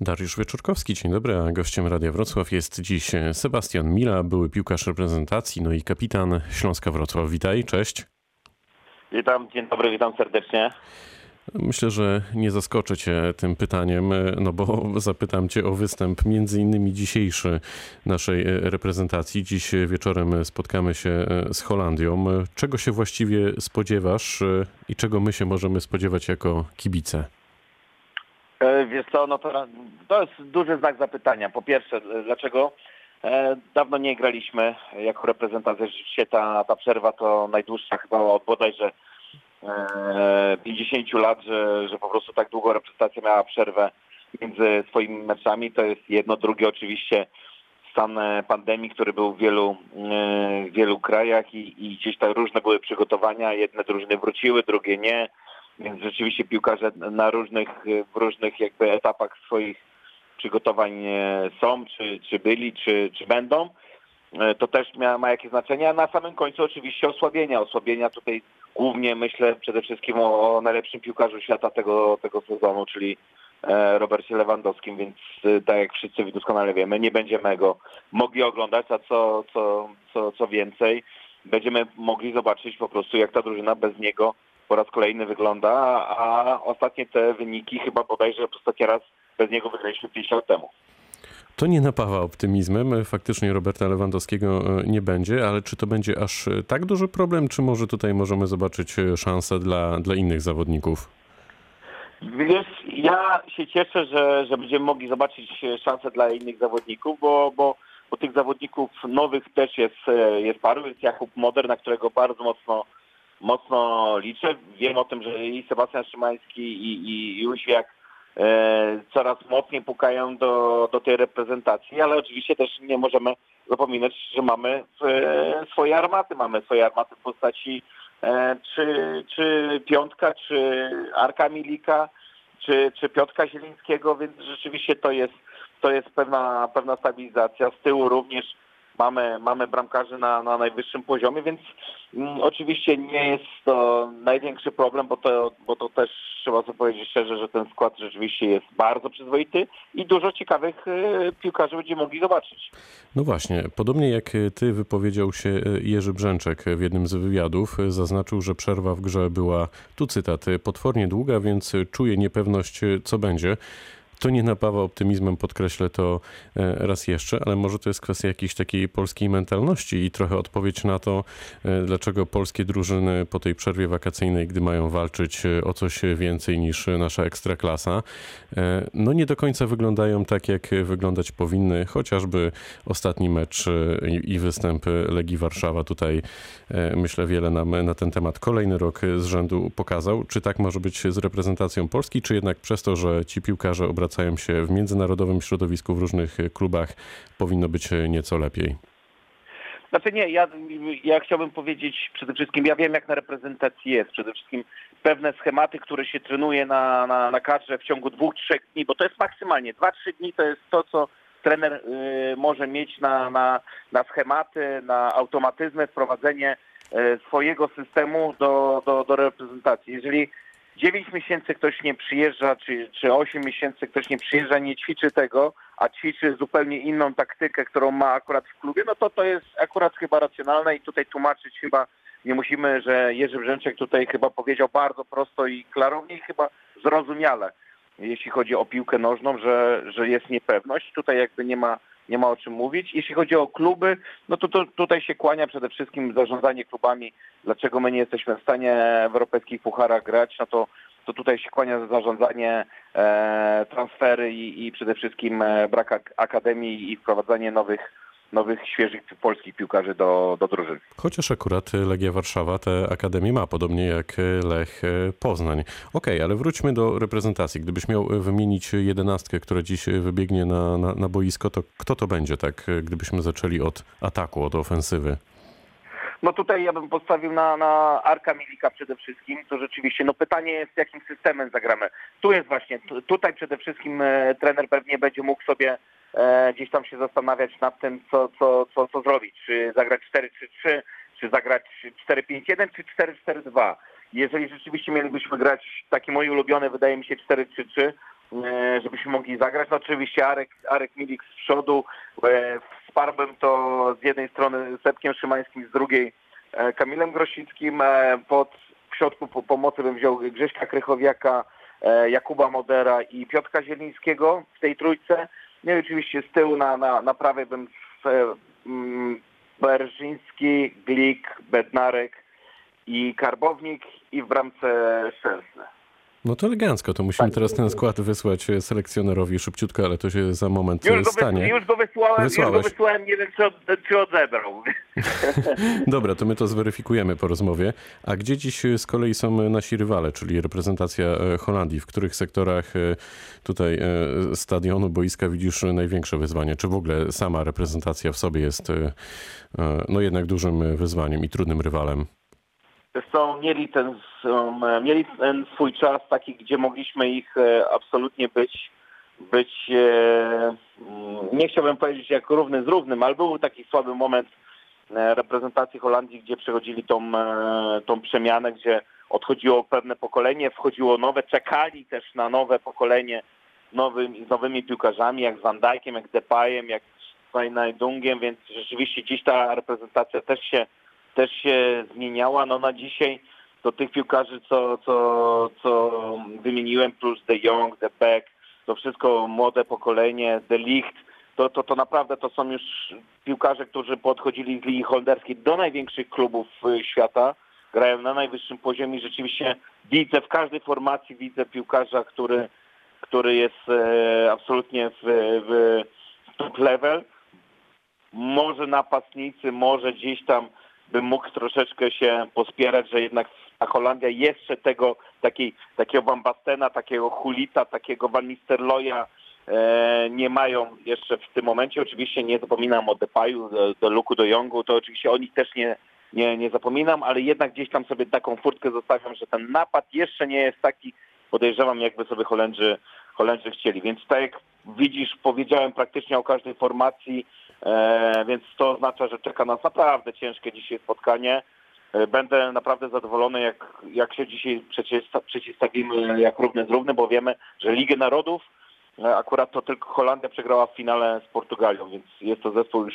Dariusz Wieczorkowski, dzień dobry, a gościem Radia Wrocław jest dziś Sebastian Mila, były piłkarz reprezentacji, no i kapitan Śląska Wrocław. Witaj, cześć. Witam, dzień dobry, witam serdecznie. Myślę, że nie zaskoczę cię tym pytaniem, no bo zapytam cię o występ między innymi dzisiejszy naszej reprezentacji. Dziś wieczorem spotkamy się z Holandią. Czego się właściwie spodziewasz i czego my się możemy spodziewać jako kibice? E, wiesz co, no to, to jest duży znak zapytania. Po pierwsze, dlaczego e, dawno nie graliśmy jako reprezentacja. Rzeczywiście ta, ta przerwa to najdłuższa chyba od bodajże 50 e, lat, że, że po prostu tak długo reprezentacja miała przerwę między swoimi meczami. To jest jedno, drugie oczywiście stan pandemii, który był w wielu, w wielu krajach i, i gdzieś tam różne były przygotowania. Jedne drużyny wróciły, drugie nie. Więc rzeczywiście piłkarze na różnych, w różnych jakby etapach swoich przygotowań e, są, czy, czy byli, czy, czy będą. E, to też ma, ma jakieś znaczenie, a na samym końcu oczywiście osłabienia. Osłabienia tutaj głównie myślę przede wszystkim o, o najlepszym piłkarzu świata tego, tego sezonu, czyli e, Robercie Lewandowskim, więc tak jak wszyscy doskonale wiemy, nie będziemy go mogli oglądać, a co, co, co, co więcej, będziemy mogli zobaczyć po prostu jak ta drużyna bez niego po raz kolejny wygląda, a ostatnie te wyniki chyba bodajże ostatni raz bez niego wygraliśmy 5 lat temu. To nie napawa optymizmem. Faktycznie Roberta Lewandowskiego e, nie będzie, ale czy to będzie aż e, tak duży problem, czy może tutaj możemy zobaczyć e, szansę dla, dla innych zawodników? Wiesz, ja się cieszę, że, że będziemy mogli zobaczyć szansę dla innych zawodników, bo, bo, bo tych zawodników nowych też jest, jest paru. Jest Jakub Moder, na którego bardzo mocno mocno liczę. Wiem o tym, że i Sebastian Szymański i, i, Jóźwiak e, coraz mocniej pukają do, do tej reprezentacji, ale oczywiście też nie możemy zapominać, że mamy e, swoje armaty. Mamy swoje armaty w postaci e, czy, czy Piątka, czy Arka Milika, czy, czy Piotka Zielińskiego, więc rzeczywiście to jest, to jest pewna, pewna stabilizacja. Z tyłu również mamy, mamy bramkarzy na, na najwyższym poziomie, więc mm, oczywiście nie jest to największy problem, bo to, bo to też trzeba sobie powiedzieć szczerze, że ten skład rzeczywiście jest bardzo przyzwoity i dużo ciekawych y, piłkarzy będziemy mogli zobaczyć. No właśnie, podobnie jak ty wypowiedział się y, Jerzy Brzęczek w jednym z wywiadów, y, zaznaczył, że przerwa w grze była, tu cytat, potwornie długa, więc czuje niepewność, co będzie. To nie napawa optymizmem, podkreślę to e, raz jeszcze, ale może to jest kwestia jakiejś takiej polskiej mentalności i trochę odpowiedź na to, e, dlaczego polskie drużyny po tej przerwie wakacyjnej, gdy mają walczyć e, o coś więcej niż nasza ekstraklasa, no nie do końca wyglądają tak, jak wyglądać powinny, chociażby ostatni mecz i występ Legii Warszawa tutaj myślę wiele nam na ten temat kolejny rok z rzędu pokazał. Czy tak może być z reprezentacją Polski, czy jednak przez to, że ci piłkarze obracają obracają się w międzynarodowym środowisku, w różnych klubach, powinno być nieco lepiej. Znaczy nie, ja, ja chciałbym powiedzieć przede wszystkim, ja wiem jak na reprezentacji jest, przede wszystkim pewne schematy, które się trenuje na, na, na kadrze w ciągu dwóch, trzech dni, bo to jest maksymalnie, dwa, trzy dni to jest to, co trener y, może mieć na, na, na schematy, na automatyzmy, wprowadzenie y, swojego systemu do, do, do reprezentacji. Jeżeli 9 miesięcy ktoś nie przyjeżdża, czy, czy 8 miesięcy ktoś nie przyjeżdża, nie ćwiczy tego, a ćwiczy zupełnie inną taktykę, którą ma akurat w klubie, no to to jest akurat chyba racjonalne i tutaj tłumaczyć chyba nie musimy, że Jerzy Brzęczek tutaj chyba powiedział bardzo prosto i klarownie i chyba zrozumiale, jeśli chodzi o piłkę nożną, że, że jest niepewność. Tutaj jakby nie ma nie ma o czym mówić. Jeśli chodzi o kluby, no to, to tutaj się kłania przede wszystkim zarządzanie klubami. Dlaczego my nie jesteśmy w stanie w europejskich pucharach grać, no to, to tutaj się kłania zarządzanie, e, transfery i, i przede wszystkim e, brak akademii i wprowadzanie nowych nowych, świeżych polskich piłkarzy do, do drużyny. Chociaż akurat Legia Warszawa tę akademię ma, podobnie jak Lech Poznań. Okej, okay, ale wróćmy do reprezentacji. Gdybyś miał wymienić jedenastkę, która dziś wybiegnie na, na, na boisko, to kto to będzie, tak, gdybyśmy zaczęli od ataku, od ofensywy? No tutaj ja bym postawił na, na Arka Milika przede wszystkim. To rzeczywiście, no pytanie jest, jakim systemem zagramy. Tu jest właśnie, tutaj przede wszystkim e, trener pewnie będzie mógł sobie gdzieś tam się zastanawiać nad tym, co, co, co, co zrobić. Czy zagrać 4-3-3, czy zagrać 4-5-1, czy 4-4-2. Jeżeli rzeczywiście mielibyśmy grać, taki mój ulubiony, wydaje mi się, 4-3-3, e, żeby byśmy mogli zagrać. No oczywiście Arek, Arek Milik z przodu, e, wsparłbym to z jednej strony Sepkiem Szymańskim, z drugiej e, Kamilem Grosickim. E, pod w środku po pomocy bym wziął Grześka Krychowiaka, e, Jakuba Modera i Piotrka Zielińskiego w tej trójce. No i oczywiście z tyłu na, na, na prawej bym mm, Berżyński, Glik, Bednarek i Karbownik i w bramce Szczęsny. No to elegancko, to musimy teraz ten skład wysłać e, selekcjonerowi szybciutko, ale to się za moment Już go, stanie. już go wysłałem, już Wysłałeś. go wysłałem, nie wiem czy, od, czy odebrał. Dobra, to my to zweryfikujemy po rozmowie. A gdzie dziś z kolei są nasi rywale, czyli reprezentacja e, Holandii? W których sektorach e, tutaj e, stadionu, boiska widzisz największe wyzwanie? Czy w ogóle sama reprezentacja w sobie jest e, e, no jednak dużym wyzwaniem i trudnym rywalem? Są, mieli, ten, mieli ten swój czas taki, gdzie mogliśmy ich e, absolutnie być, być e, mm, nie chciałbym powiedzieć jak równy z równym, ale był taki słaby moment e, reprezentacji Holandii, gdzie przechodzili tą, tą przemianę, gdzie odchodziło pewne pokolenie, wchodziło nowe, czekali też na nowe pokolenie z, nowym, z nowymi piłkarzami, jak Van Dijkiem, jak Depayem, jak z Wijnaldumiem, więc rzeczywiście dziś ta reprezentacja też się też się zmieniała. No na dzisiaj to tych piłkarzy, co, co, co wymieniłem, plus De Jong, De Beek, to wszystko młode pokolenie, De Ligt, to, to, to naprawdę to są już piłkarze, którzy podchodzili z Ligi Holenderskiej do największych klubów y, świata, grają na najwyższym poziomie. Rzeczywiście widzę w każdej formacji widzę piłkarza, który, który jest e, absolutnie w, w top level. Może napastnicy, może gdzieś tam bym mógł troszeczkę się pospierać, że jednak ta Holandia jeszcze tego, takiej, takiego Bambastena, takiego Hulita, takiego Van Nistelrooya e, nie mają jeszcze w tym momencie. Oczywiście nie zapominam o Depayu, do, Luku, do Jongu, to oczywiście o nich też nie, nie, nie zapominam, ale jednak gdzieś tam sobie taką furtkę zostawiam, że ten napad jeszcze nie jest taki, podejrzewam, jakby sobie Holendrzy, Holendrzy chcieli. Więc tak jak widzisz, powiedziałem praktycznie o każdej formacji, więc to oznacza, że czeka nas naprawdę ciężkie dzisiaj spotkanie. E, Będę naprawdę zadowolony, jak, jak się dzisiaj przeciwsta- przeciwstawimy jak równy z równym, bo wiemy, że Ligę Narodów e, akurat to tylko Holandia przegrała w finale z Portugalią, więc jest to zespół już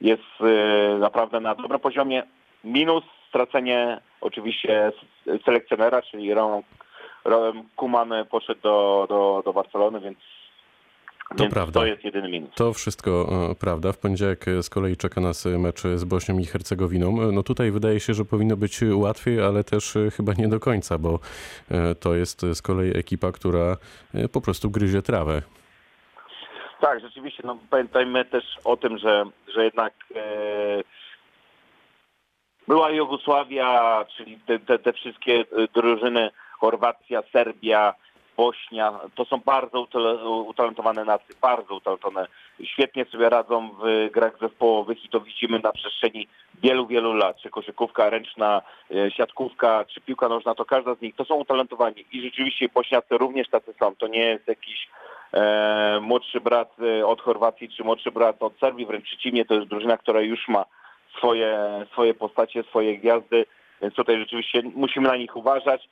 jest e, naprawdę na dobrym poziomie. Minus stracenie oczywiście selekcjonera, czyli Ron Kuman poszedł do, do, do Barcelony, więc, To więc prawda. to jest jedyny minus. To wszystko e, prawda. W poniedziałek e, z kolei czeka nas e, mecz z Bośnią i Hercegowiną. No tutaj wydaje się, że powinno być łatwiej, ale też chyba nie do końca, bo to jest z kolei ekipa, która po prostu gryzie trawę. Tak, rzeczywiście, no pamiętajmy też o tym, że, że jednak e, była Jugosławia, czyli te, te, te wszystkie drużyny, Chorwacja, Serbia, Bośnia, to są bardzo utale- utalentowane nacje, bardzo utalentowane. Świetnie sobie radzą w grach zespołowych i to widzimy na przestrzeni wielu, wielu lat. Czy koszykówka ręczna, e, siatkówka, czy piłka nożna, to każda z nich, to są utalentowani. I rzeczywiście Bośniacy również tacy są. To nie jest jakiś e, młodszy brat e, od Chorwacji, czy młodszy brat od Serbii, wręcz przeciwnie, to jest drużyna, która już ma swoje, swoje postacie, swoje gwiazdy, więc tutaj rzeczywiście musimy na nich uważać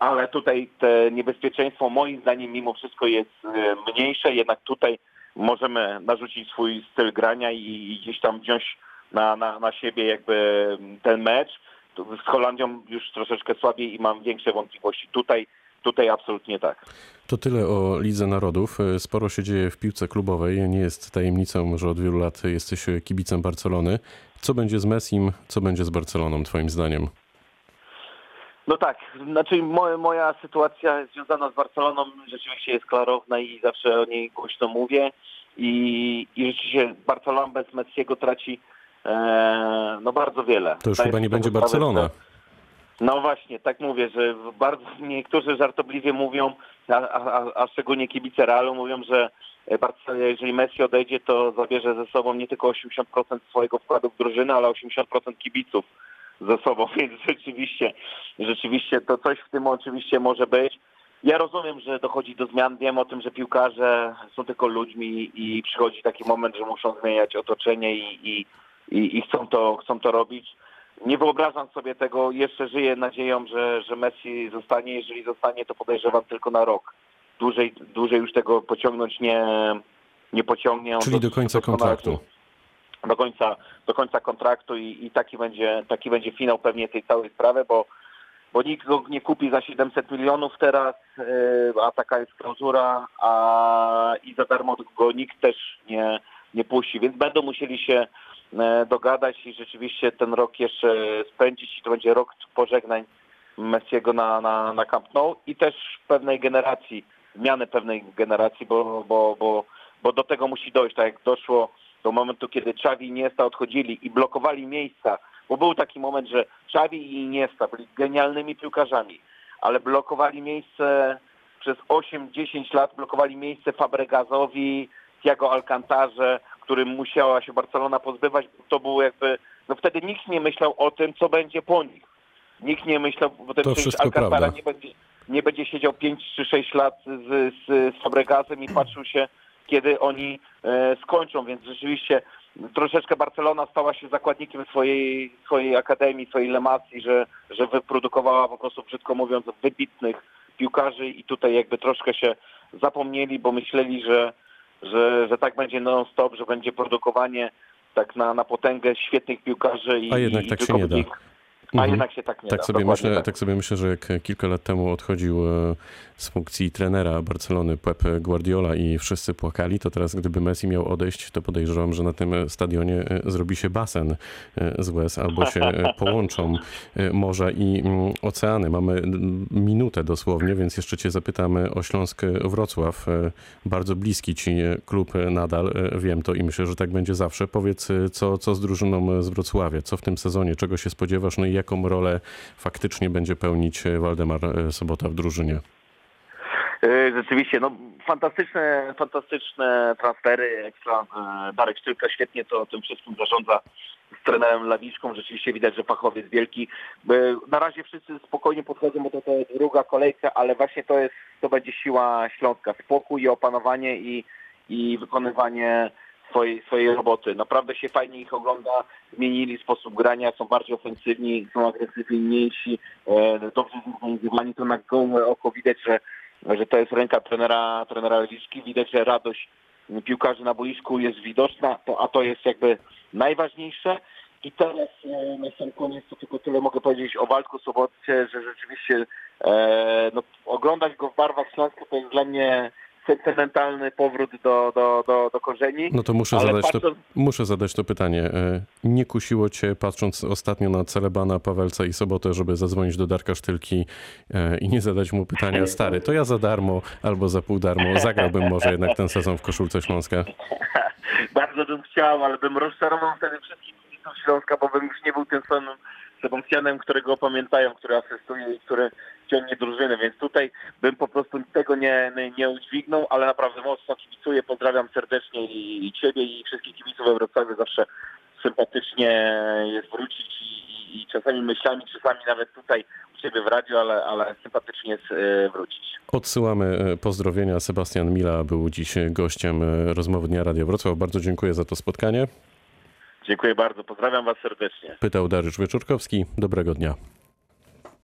ale tutaj te niebezpieczeństwo moim zdaniem mimo wszystko jest e, mniejsze, jednak tutaj możemy narzucić swój styl grania i, gdzieś tam wziąć na, na, na siebie jakby ten mecz. Z Holandią już troszeczkę słabiej i mam większe wątpliwości. Tutaj, tutaj absolutnie tak. To tyle o Lidze Narodów. E, Sporo się dzieje w piłce klubowej. Nie jest tajemnicą, że od wielu lat jesteś kibicem Barcelony. Co będzie z Messim, co będzie z Barceloną, twoim zdaniem? No tak, znaczy moja, moja sytuacja związana z Barceloną rzeczywiście jest klarowna i zawsze o niej głośno mówię i, i rzeczywiście Barcelona bez Messiego traci e, no bardzo wiele. To już chyba nie będzie Barcelona. No właśnie, tak mówię, że bardzo niektórzy żartobliwie mówią, a, a, a szczególnie kibice Realu mówią, że Barce- jeżeli Messi odejdzie, to zabierze ze sobą nie tylko 80% swojego wkładu w drużynę, ale 80% kibiców ze sobą, więc rzeczywiście, rzeczywiście to coś w tym oczywiście może być. Ja rozumiem, że dochodzi do zmian, wiem o tym, że piłkarze są tylko ludźmi i przychodzi taki moment, że muszą zmieniać otoczenie i, i, i, i chcą, to, chcą to robić. Nie wyobrażam sobie tego, jeszcze żyję nadzieją, że, że Messi zostanie, jeżeli zostanie, to podejrzewam tylko na rok. dłużej, dłużej już tego pociągnąć nie, nie pociągnie. On Czyli do końca doskonale- kontraktu. Do końca, do końca kontraktu i, i taki, będzie, taki będzie finał pewnie tej całej sprawy, bo, bo nikt go nie kupi za 700 milionów teraz, yy, a taka jest klauzura, a i za darmo go nikt też nie, nie puści, więc będą musieli się e, dogadać i rzeczywiście ten rok jeszcze spędzić i to będzie rok pożegnań Messiego na, na, na Camp Nou i też pewnej generacji, zmiany pewnej generacji, bo, bo, bo, bo do tego musi dojść, tak jak doszło do momentu, kiedy Xavi i Iniesta odchodzili i blokowali miejsca, bo był taki moment, że Xavi i Iniesta byli genialnymi piłkarzami, ale blokowali miejsce przez 8-10 lat, blokowali miejsce Fabregasowi, Thiago Alcantarze, którym musiała się Barcelona pozbywać, bo to było jakby, no wtedy nikt nie myślał o tym, co będzie po nich. Nikt nie myślał, bo ten Alcantara nie będzie, nie będzie siedział 5 czy 6 lat z, z, z Fabregasem i patrzył się, kiedy oni e, skończą, więc rzeczywiście troszeczkę Barcelona stała się zakładnikiem swojej, swojej akademii, swojej lemacji, że, że wyprodukowała po prostu, brzydko mówiąc, wybitnych piłkarzy i tutaj jakby troszkę się zapomnieli, bo myśleli, że, że, że tak będzie non-stop, że będzie produkowanie tak na, na potęgę świetnych piłkarzy i A jednak i tak się nie da. A Mhm. jednak się tak nie Tak da. sobie, myślę, tak. sobie myślę, że jak kilka lat temu odchodził e, z funkcji trenera Barcelony Pep Guardiola i wszyscy płakali, to teraz gdyby Messi miał odejść, to podejrzewam, że na tym stadionie e, zrobi się basen e, z łez albo się połączą morza i mm, oceany. Mamy minutę dosłownie, więc jeszcze cię zapytam o Śląsk Wrocław. Bardzo bliski ci klub nadal, wiem to i myślę, że tak będzie zawsze. Powiedz, co, co z drużyną z Wrocławia, co w tym sezonie, czego się spodziewasz, no i jaką rolę faktycznie będzie pełnić e, Waldemar e, Sobota w drużynie? E, Rzeczywiście, no fantastyczne, fantastyczne transfery, ekstra. Darek Sztylka świetnie to tym wszystkim zarządza z trenerem Lawiczką. Rzeczywiście widać, że fachowiec wielki. Na razie wszyscy spokojnie podchodzą, bo to, to jest druga kolejka, ale właśnie to jest, to będzie siła Śląska. Spokój i opanowanie i, i wykonywanie swojej, swojej roboty. Naprawdę się fajnie ich ogląda, zmienili sposób grania, są bardziej ofensywni, są agresywniejsi, e, dobrze zorganizowani, to na gołe oko widać, że że to jest ręka trenera, trenera Lewiczki. Widać, że radość piłkarzy na boisku jest widoczna, to, a to jest jakby najważniejsze. I teraz e, na sam koniec to tylko tyle mogę powiedzieć o Waldku Sobotcie, że rzeczywiście e, no, oglądać go w barwach Śląsku to jest dla mnie sentymentalny powrót do, do, do, do korzeni. No to muszę zadać, to, patrząc- muszę zadać to pytanie. E, Nie kusiło cię, patrząc ostatnio na Celebana, Pawelca i Sobotę, żeby zadzwonić do Darka Sztylki e, i nie zadać mu pytania, stary, to ja za darmo albo za pół darmo zagrałbym może jednak ten sezon w koszulce Śląska. Bardzo bym chciał, ale bym rozczarował wtedy wszystkich kibiców Śląska, bo bym już nie był tym samym Sebastianem, którego pamiętają, który asystuje i który ciągnie drużynę, więc tutaj bym po prostu tego nie, nie, udźwignął, ale naprawdę mocno kibicuję, pozdrawiam serdecznie i, i Ciebie i wszystkich kibiców we Wrocławiu, zawsze sympatycznie jest wrócić i, i, i czasami myślami, czasami nawet tutaj u Ciebie w radiu, ale, ale sympatycznie jest e, wrócić. Odsyłamy e, pozdrowienia. Sebastian Mila był dziś gościem e, rozmowy Dnia Radia Wrocław. Bardzo dziękuję za to spotkanie. Dziękuję bardzo, pozdrawiam Was serdecznie. Pytał Dariusz Wieczorkowski. Dobrego dnia.